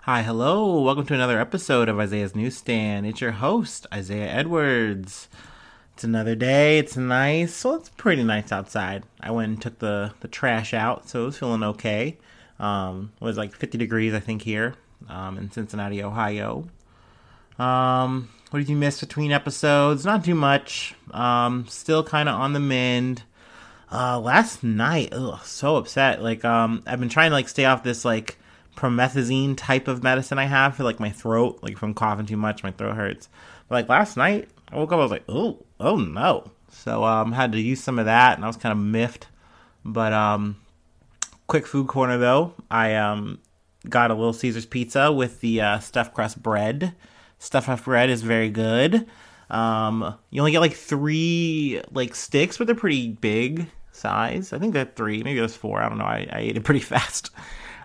Hi, hello. Welcome to another episode of Isaiah's Newsstand. It's your host, Isaiah Edwards. It's another day. It's nice. Well, it's pretty nice outside. I went and took the, the trash out, so it was feeling okay. Um, it was like 50 degrees, I think, here um, in Cincinnati, Ohio. Um, what did you miss between episodes? Not too much. Um, still kind of on the mend. Uh, last night, ugh, so upset. Like, um, I've been trying to like stay off this like promethazine type of medicine I have for like my throat. Like if I'm coughing too much, my throat hurts. But like last night, I woke up, I was like, oh, oh no. So um, had to use some of that, and I was kind of miffed. But um, quick food corner though, I um got a Little Caesars pizza with the uh, stuffed crust bread. Stuffed crust bread is very good. Um, you only get like three like sticks, but they're pretty big size. I think they're three, maybe there's four. I don't know. I, I ate it pretty fast.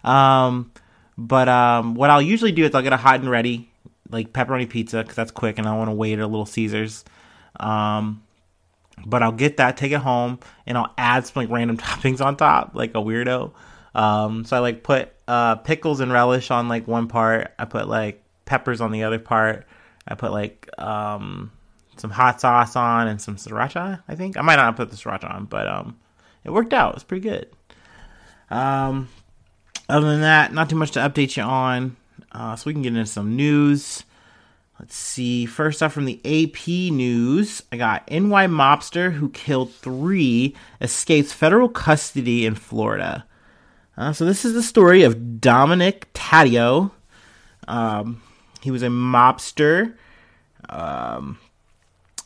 Um, but um, what I'll usually do is I'll get a hot and ready like pepperoni pizza because that's quick and I want to wait at a Little Caesars. Um, but I'll get that, take it home, and I'll add some like random toppings on top, like a weirdo. Um, so I like put uh, pickles and relish on like one part. I put like peppers on the other part. I put like um, some hot sauce on and some sriracha. I think I might not put the sriracha on, but um, it worked out. It was pretty good. Um, other than that, not too much to update you on. Uh, so we can get into some news. Let's see. First off, from the AP news, I got NY mobster who killed three escapes federal custody in Florida. Uh, so this is the story of Dominic Taddeo. Um, he was a mobster. Um,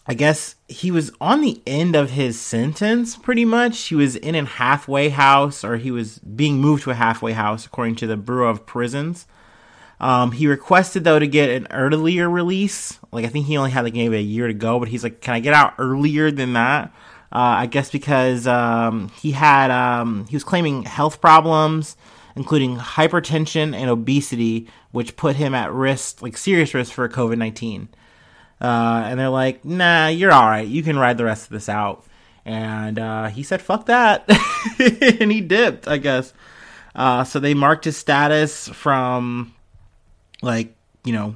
I guess he was on the end of his sentence pretty much. He was in a halfway house, or he was being moved to a halfway house, according to the Bureau of Prisons. Um, he requested though to get an earlier release. Like I think he only had like maybe a year to go, but he's like, "Can I get out earlier than that?" Uh, I guess because um, he had um, he was claiming health problems, including hypertension and obesity, which put him at risk, like serious risk for COVID nineteen. Uh, and they're like, "Nah, you're all right. You can ride the rest of this out." And uh, he said, "Fuck that," and he dipped. I guess. Uh, so they marked his status from like you know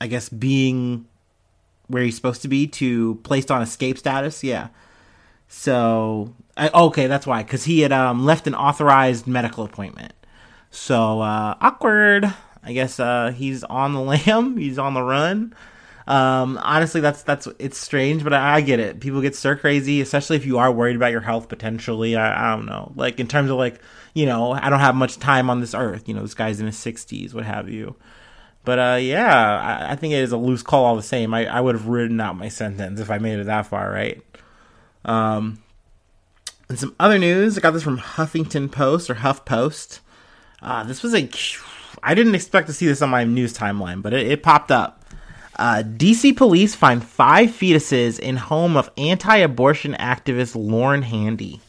i guess being where he's supposed to be to placed on escape status yeah so I, okay that's why because he had um, left an authorized medical appointment so uh, awkward i guess uh, he's on the lam he's on the run um, honestly that's that's it's strange but I, I, get it people get stir crazy especially if you are worried about your health potentially I, I don't know like in terms of like you know, I don't have much time on this earth. You know, this guy's in his 60s, what have you. But uh, yeah, I, I, think it is a loose call all the same. I, I would have written out my sentence if I made it that far, right? Um, and some other news. I got this from Huffington Post or Huff Post. Uh, this was a. I didn't expect to see this on my news timeline, but it, it popped up. Uh, DC police find five fetuses in home of anti-abortion activist Lauren Handy.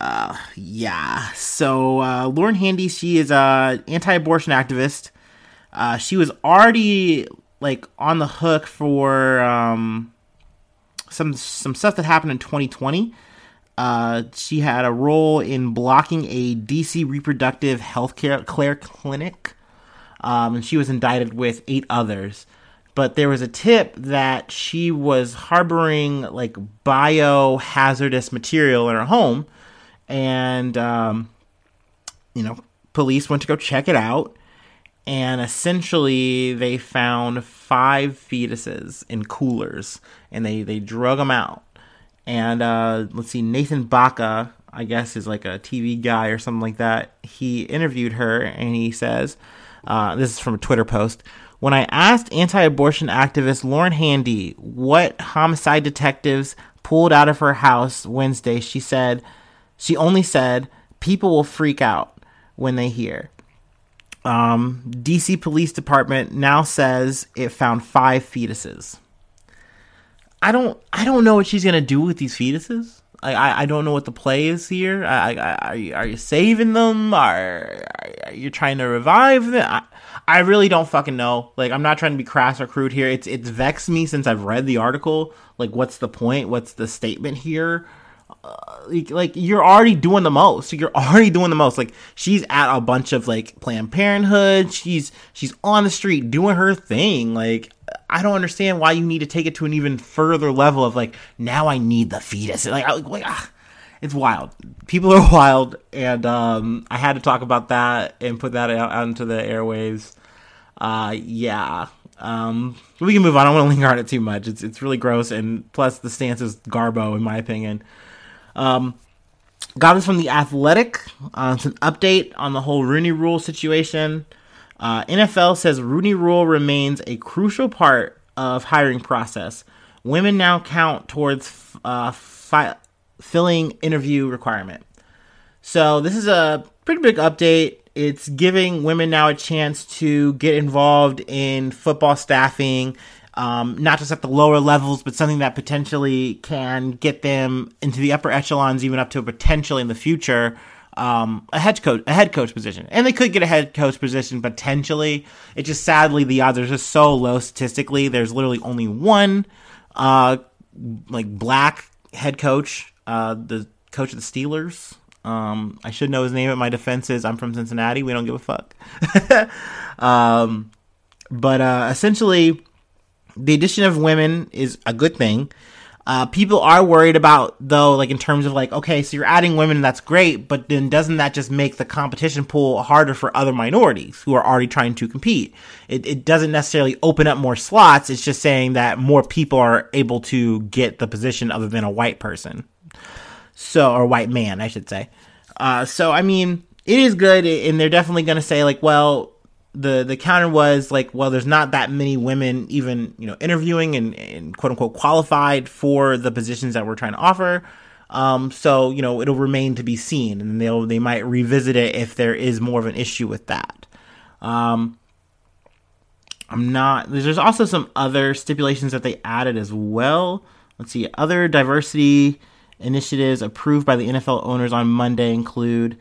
Uh, yeah. So uh, Lauren Handy, she is a anti-abortion activist. Uh, she was already like on the hook for um, some some stuff that happened in 2020. Uh, she had a role in blocking a DC reproductive health care clinic, um, and she was indicted with eight others. But there was a tip that she was harboring like biohazardous material in her home, and um, you know, police went to go check it out, and essentially they found five fetuses in coolers, and they they drug him out. And uh, let's see, Nathan Baca, I guess, is like a TV guy or something like that. He interviewed her, and he says, uh, "This is from a Twitter post." When I asked anti abortion activist Lauren Handy what homicide detectives pulled out of her house Wednesday, she said, she only said people will freak out when they hear. Um, DC Police Department now says it found five fetuses. I don't I don't know what she's gonna do with these fetuses. I, I, don't know what the play is here. I, I, are, you, are you saving them? Are, are you trying to revive them? I, I really don't fucking know. Like, I'm not trying to be crass or crude here. It's it's vexed me since I've read the article. Like, what's the point? What's the statement here? Uh, like, like you're already doing the most. You're already doing the most. Like she's at a bunch of like Planned Parenthood. She's she's on the street doing her thing. Like I don't understand why you need to take it to an even further level of like now I need the fetus. Like, I, like ah, it's wild. People are wild, and um, I had to talk about that and put that out, out into the airwaves. Uh, yeah. Um, we can move on. I don't want to linger on it too much. It's it's really gross, and plus the stance is garbo in my opinion. Um, got this from the Athletic. Uh, it's an update on the whole Rooney Rule situation. Uh, NFL says Rooney Rule remains a crucial part of hiring process. Women now count towards uh, fi- filling interview requirement. So this is a pretty big update. It's giving women now a chance to get involved in football staffing um, not just at the lower levels, but something that potentially can get them into the upper echelons, even up to potentially in the future. Um, a head coach, a head coach position, and they could get a head coach position potentially. It just sadly the odds are just so low statistically. There's literally only one, uh, like black head coach, uh, the coach of the Steelers. Um, I should know his name. At my defense is I'm from Cincinnati. We don't give a fuck. um, but uh, essentially, the addition of women is a good thing. Uh, people are worried about though, like in terms of like, okay, so you're adding women, that's great, but then doesn't that just make the competition pool harder for other minorities who are already trying to compete? It, it doesn't necessarily open up more slots. It's just saying that more people are able to get the position other than a white person. So, or white man, I should say. Uh, so I mean, it is good, and they're definitely going to say like, well, the the counter was like, well, there's not that many women even you know interviewing and, and quote unquote qualified for the positions that we're trying to offer. Um, so you know it'll remain to be seen, and they'll they might revisit it if there is more of an issue with that. Um, I'm not. There's also some other stipulations that they added as well. Let's see. Other diversity initiatives approved by the NFL owners on Monday include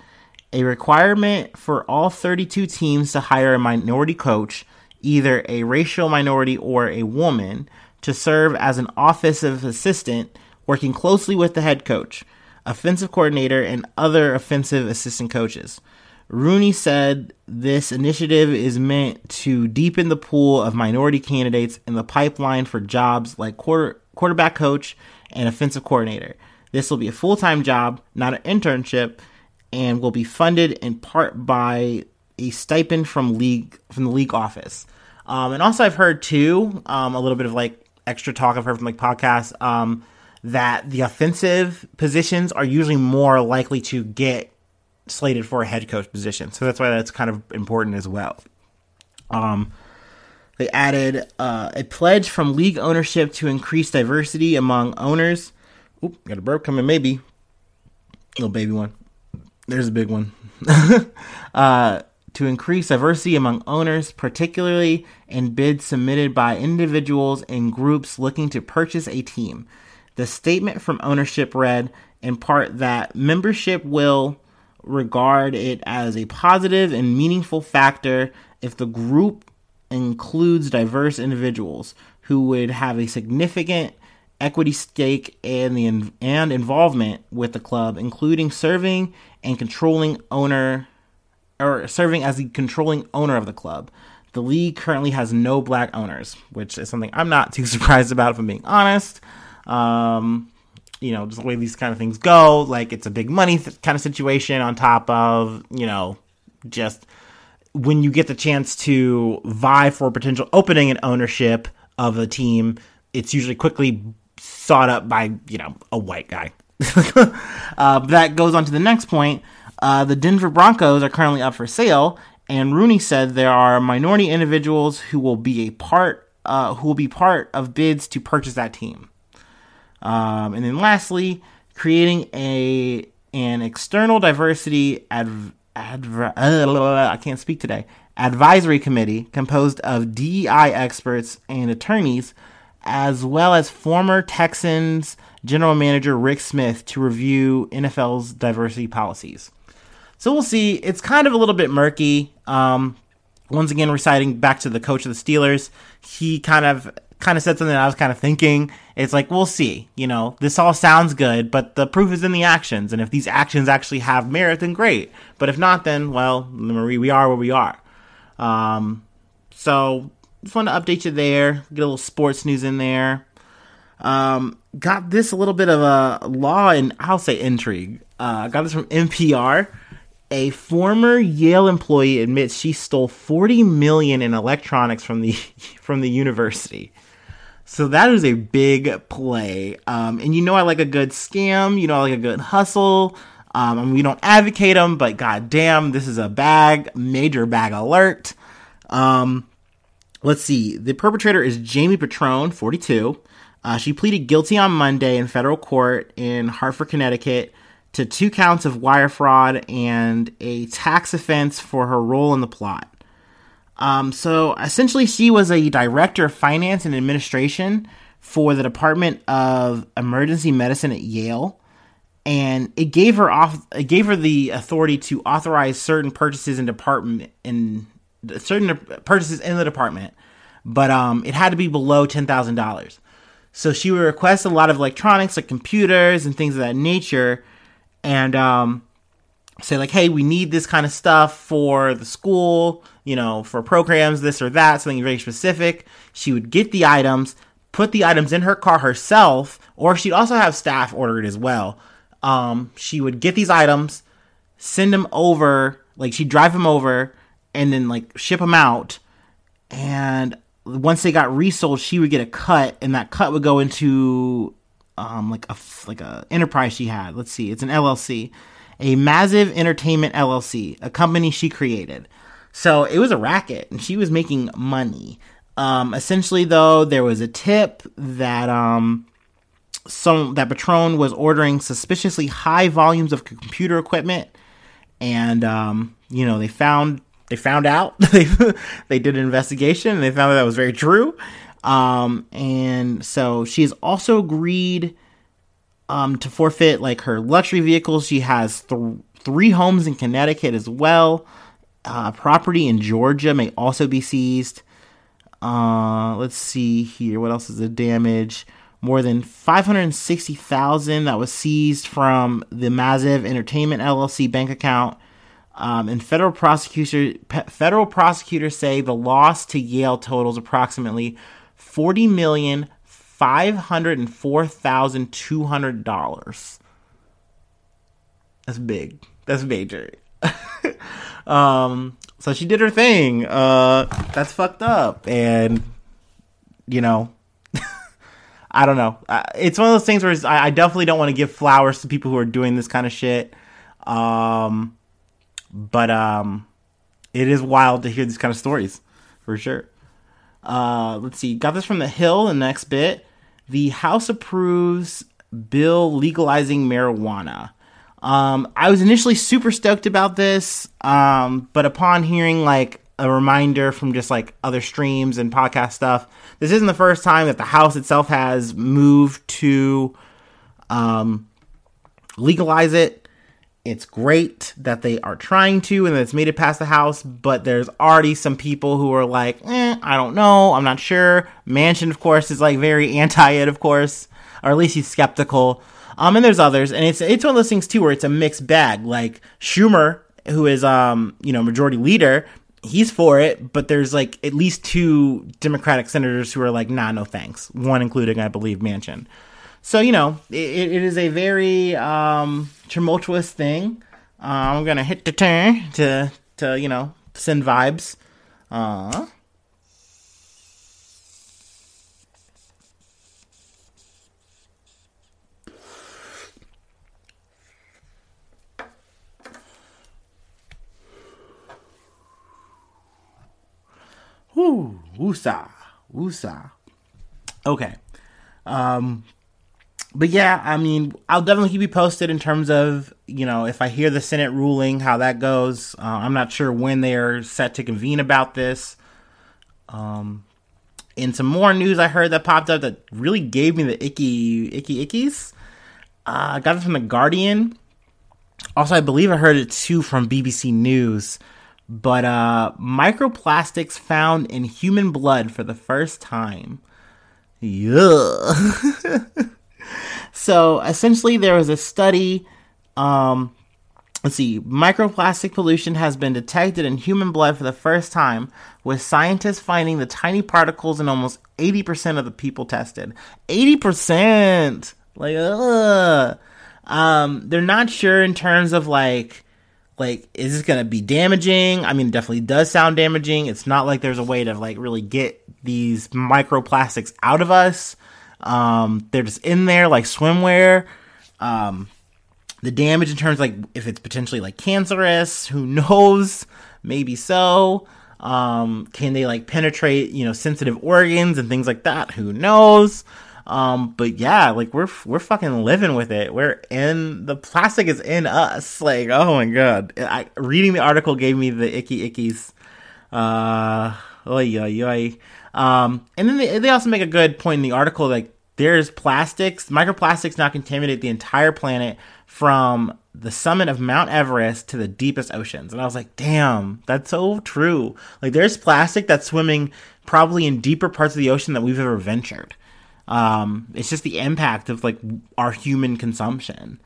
a requirement for all 32 teams to hire a minority coach, either a racial minority or a woman, to serve as an offensive assistant working closely with the head coach, offensive coordinator, and other offensive assistant coaches. Rooney said this initiative is meant to deepen the pool of minority candidates in the pipeline for jobs like quarter, quarterback coach and offensive coordinator. This will be a full time job, not an internship, and will be funded in part by a stipend from league from the league office. Um, and also, I've heard too um, a little bit of like extra talk I've heard from like podcasts um, that the offensive positions are usually more likely to get slated for a head coach position. So that's why that's kind of important as well. Um, they added uh, a pledge from league ownership to increase diversity among owners. Oop, got a burp coming, maybe. Little baby one. There's a big one. uh, to increase diversity among owners, particularly in bids submitted by individuals and groups looking to purchase a team. The statement from ownership read, in part, that membership will regard it as a positive and meaningful factor if the group includes diverse individuals who would have a significant equity stake and the and involvement with the club, including serving and controlling owner or serving as the controlling owner of the club. The league currently has no black owners, which is something I'm not too surprised about, if I'm being honest. Um, you know, just the way these kind of things go, like it's a big money th- kind of situation on top of, you know, just when you get the chance to vie for potential opening and ownership of a team, it's usually quickly sought up by, you know, a white guy. uh, that goes on to the next point. Uh, the Denver Broncos are currently up for sale, and Rooney said there are minority individuals who will be a part, uh, who will be part of bids to purchase that team. Um, and then lastly, creating a an external diversity adv- adv- uh, I can't speak today advisory committee composed of DEI experts and attorneys, as well as former Texans general manager Rick Smith to review NFL's diversity policies. So we'll see. It's kind of a little bit murky. Um, once again, reciting back to the coach of the Steelers, he kind of kind of said something I was kind of thinking. It's like, we'll see. You know, this all sounds good, but the proof is in the actions. And if these actions actually have merit, then great. But if not, then, well, Marie, we are where we are. Um, so, just want to update you there. Get a little sports news in there. Um, got this a little bit of a law and I'll say intrigue. Uh, got this from NPR. A former Yale employee admits she stole 40 million in electronics from the from the university. So that is a big play. Um, and you know I like a good scam. You know I like a good hustle. Um, and we don't advocate them, but goddamn, this is a bag, major bag alert. Um, let's see. The perpetrator is Jamie Petrone, 42. Uh, she pleaded guilty on Monday in federal court in Hartford, Connecticut, to two counts of wire fraud and a tax offense for her role in the plot. Um, so essentially, she was a director of finance and administration for the Department of Emergency Medicine at Yale, and it gave her off it gave her the authority to authorize certain purchases in department in certain purchases in the department, but um, it had to be below ten thousand dollars. So she would request a lot of electronics like computers and things of that nature and um, say like, hey, we need this kind of stuff for the school, you know, for programs, this or that, something very specific. She would get the items, put the items in her car herself, or she'd also have staff order it as well. Um, she would get these items, send them over, like she'd drive them over, and then like ship them out. And once they got resold, she would get a cut, and that cut would go into um, like a like a enterprise she had. Let's see, it's an LLC, a Maziv Entertainment LLC, a company she created. So it was a racket, and she was making money. Um, essentially, though, there was a tip that um, some that Petrone was ordering suspiciously high volumes of computer equipment, and um, you know they found they found out they they did an investigation and they found that that was very true. Um, and so she has also agreed um, to forfeit like her luxury vehicles. She has th- three homes in Connecticut as well. Uh, property in Georgia may also be seized. Uh, let's see here. What else is the damage? More than 560,000 that was seized from the Maziv Entertainment LLC bank account. Um, and federal prosecutor federal prosecutors say the loss to Yale totals approximately forty million five hundred and four thousand two hundred dollars. That's big. That's major. um, so she did her thing. Uh, that's fucked up, and you know, I don't know. It's one of those things where I, definitely don't want to give flowers to people who are doing this kind of shit. Um, but um, it is wild to hear these kind of stories, for sure. Uh, let's see. Got this from the Hill. The next bit, the House approves bill legalizing marijuana. Um, I was initially super stoked about this, um, but upon hearing like a reminder from just like other streams and podcast stuff, this isn't the first time that the House itself has moved to um, legalize it it's great that they are trying to and that it's made it past the house, but there's already some people who are like, eh, I don't know, I'm not sure. Manchin, of course, is like very anti it, of course, or at least he's skeptical. Um, and there's others, and it's it's one of those things too where it's a mixed bag. Like Schumer, who is um you know majority leader, he's for it, but there's like at least two Democratic senators who are like, nah, no thanks. One including, I believe, Manchin. So you know, it, it is a very um, tumultuous thing. Uh, I'm gonna hit the turn to to you know send vibes. Uh, Whoo, woosah, woosah. Okay. Um, but yeah, I mean, I'll definitely keep you posted in terms of you know if I hear the Senate ruling, how that goes. Uh, I'm not sure when they are set to convene about this. Um, in some more news, I heard that popped up that really gave me the icky, icky, ickies. Uh, I got it from the Guardian. Also, I believe I heard it too from BBC News. But uh, microplastics found in human blood for the first time. Yeah. so essentially, there was a study. Um, let's see. Microplastic pollution has been detected in human blood for the first time, with scientists finding the tiny particles in almost 80% of the people tested. 80%! Like, ugh. Um, they're not sure in terms of like, like, is this gonna be damaging? I mean, it definitely does sound damaging. It's not like there's a way to like really get these microplastics out of us. Um, they're just in there like swimwear. Um, the damage in terms like if it's potentially like cancerous, who knows? Maybe so. Um, can they like penetrate, you know, sensitive organs and things like that? Who knows? Um, but yeah, like we're we're fucking living with it. We're in the plastic is in us. Like, oh my god. I reading the article gave me the icky ickies. Uh oy, oy, oy. Um, and then they, they also make a good point in the article like there's plastics, microplastics now contaminate the entire planet from the summit of Mount Everest to the deepest oceans. And I was like, damn, that's so true. Like there's plastic that's swimming probably in deeper parts of the ocean that we've ever ventured. Um, it's just the impact of like our human consumption.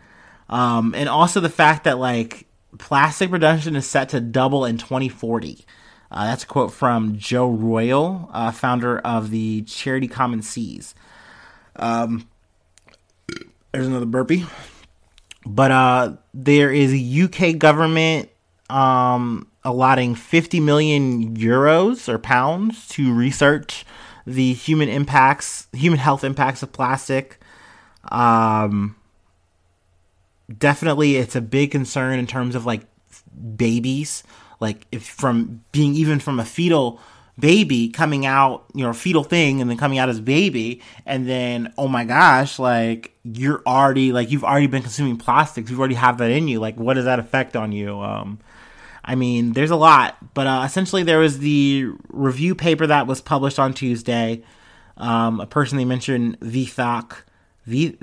Um, and also the fact that like plastic production is set to double in 2040. Uh, that's a quote from Jo Royle, uh, founder of the charity Common Seas. Um, there's another burpee. But uh, there is a UK government um, allotting 50 million euros or pounds to research the human impacts, human health impacts of plastic. Um, definitely, it's a big concern in terms of like babies like if from being even from a fetal baby coming out, you know, fetal thing and then coming out as baby and then oh my gosh, like you're already like you've already been consuming plastics, you already have that in you. Like what does that affect on you? Um I mean, there's a lot, but uh, essentially there was the review paper that was published on Tuesday. Um, a person they mentioned, Vethaak, v-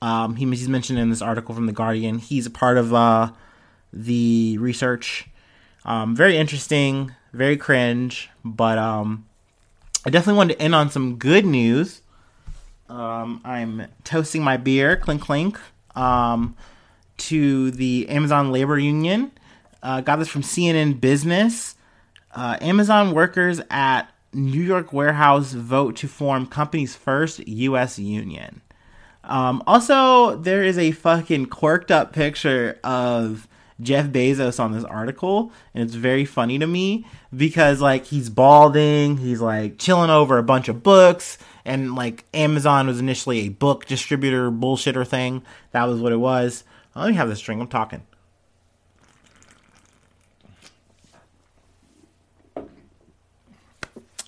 um, he, he's mentioned in this article from the Guardian. He's a part of uh, the research um, very interesting, very cringe, but um, I definitely wanted to end on some good news. Um, I'm toasting my beer, clink clink, um, to the Amazon Labor Union. Uh, got this from CNN Business. Uh, Amazon workers at New York warehouse vote to form company's first U.S. union. Um, also, there is a fucking quirked up picture of Jeff Bezos on this article, and it's very funny to me because like he's balding, he's like chilling over a bunch of books, and like Amazon was initially a book distributor bullshitter thing. That was what it was. Let me have this drink. I'm talking.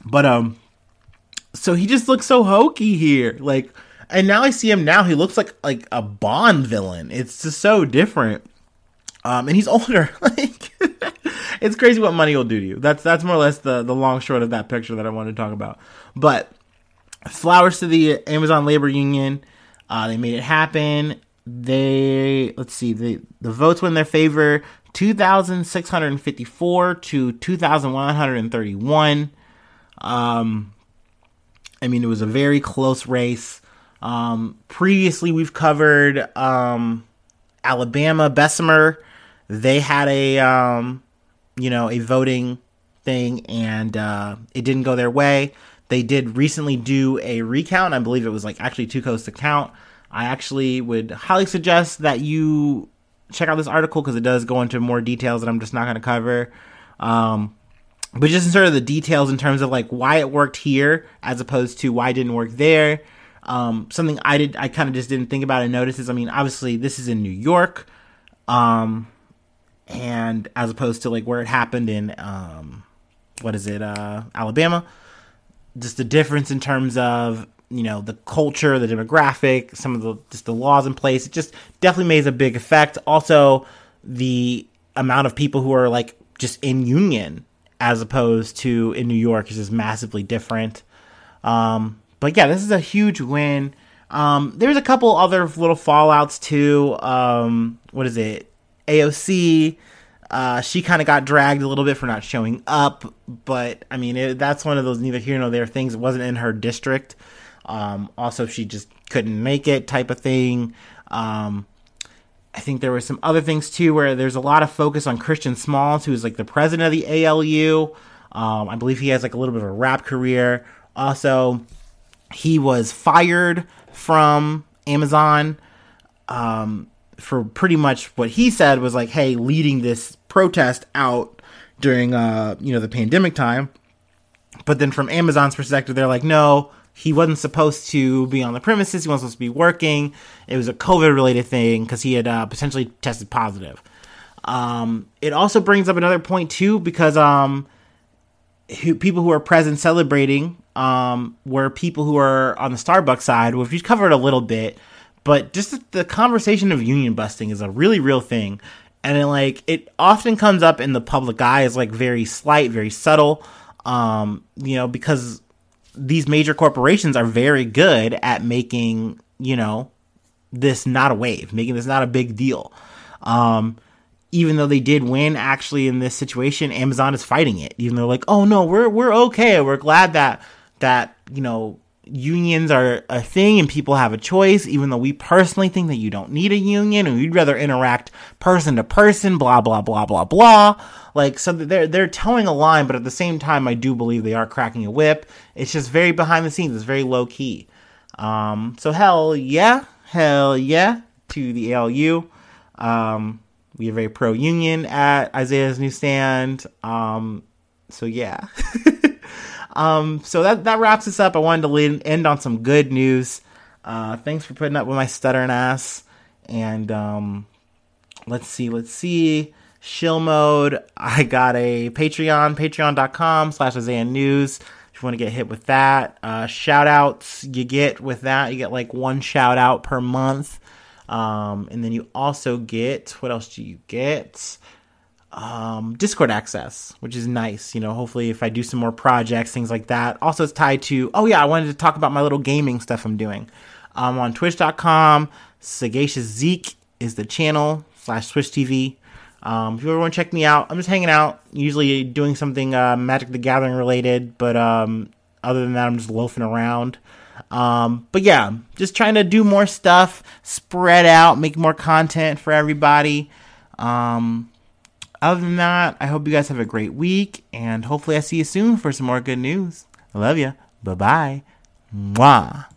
But um, so he just looks so hokey here, like, and now I see him now. He looks like like a Bond villain. It's just so different. Um, and he's older. like, it's crazy what money will do to you. That's that's more or less the the long short of that picture that I wanted to talk about. But flowers to the Amazon labor union. Uh, they made it happen. They let's see the the votes were in their favor. 2,654 to 2,131. Um, I mean, it was a very close race. Um, previously, we've covered um, Alabama, Bessemer they had a um, you know a voting thing and uh, it didn't go their way. They did recently do a recount. I believe it was like actually two coasts to count. I actually would highly suggest that you check out this article because it does go into more details that I'm just not going to cover. Um, but just in sort of the details in terms of like why it worked here as opposed to why it didn't work there. Um, something I did, I kind of just didn't think about and notice is, I mean, obviously this is in New York. Um, and as opposed to like where it happened in um, what is it, uh, Alabama. Just the difference in terms of you know the culture, the demographic, some of the just the laws in place. It just definitely made a big effect. Also, the amount of people who are like just in union as opposed to in New York is just massively different. Um, but yeah, this is a huge win. Um, there's a couple other little fallouts too. Um, what is it? AOC, uh, she kind of got dragged a little bit for not showing up, but I mean, it, that's one of those neither here nor there things. It wasn't in her district. Um, also, she just couldn't make it, type of thing. Um, I think there were some other things too, where there's a lot of focus on Christian Smalls, who is like the president of the ALU. Um, I believe he has like a little bit of a rap career. Also, he was fired from Amazon um, for pretty much what he said was like, "Hey, leading this protest out during uh, you know the pandemic time." But then from Amazon's perspective, they're like, "No, he wasn't supposed to be on the premises. He wasn't supposed to be working. It was a COVID related thing because he had uh, potentially tested positive." Um, it also brings up another point too because um, who, people who are present celebrating um, were people who are on the Starbucks side, which we covered a little bit. But just the conversation of union busting is a really real thing, and it, like it often comes up in the public eye as like very slight, very subtle. Um, you know, because these major corporations are very good at making you know this not a wave, making this not a big deal. Um, even though they did win actually in this situation, Amazon is fighting it. Even though like, oh no, we're we're okay. We're glad that that, you know, unions are a thing and people have a choice, even though we personally think that you don't need a union and we'd rather interact person to person, blah blah blah blah blah. Like so they're they're towing a line, but at the same time I do believe they are cracking a whip. It's just very behind the scenes, it's very low key. Um so hell yeah, hell yeah to the ALU. Um we are very pro union at Isaiah's newsstand. Um, so yeah. um, so that that wraps us up. I wanted to lead, end on some good news. Uh, thanks for putting up with my stuttering ass. And um, let's see, let's see. Shill mode. I got a Patreon, patreon.com slash Isaiah News. If you want to get hit with that, uh, shout outs you get with that. You get like one shout out per month. Um, and then you also get what else do you get? Um, Discord access, which is nice. You know, hopefully, if I do some more projects, things like that. Also, it's tied to. Oh yeah, I wanted to talk about my little gaming stuff I'm doing. Um, on Twitch.com, Sagacious Zeke is the channel slash Twitch TV. Um, if you ever want to check me out, I'm just hanging out, usually doing something uh, Magic the Gathering related, but um, other than that, I'm just loafing around. Um, but yeah, just trying to do more stuff, spread out, make more content for everybody. Um, other than that, I hope you guys have a great week, and hopefully I see you soon for some more good news. I love you. Bye bye. Mwah.